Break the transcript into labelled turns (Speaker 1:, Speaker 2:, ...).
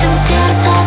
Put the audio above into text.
Speaker 1: каждым сердцем.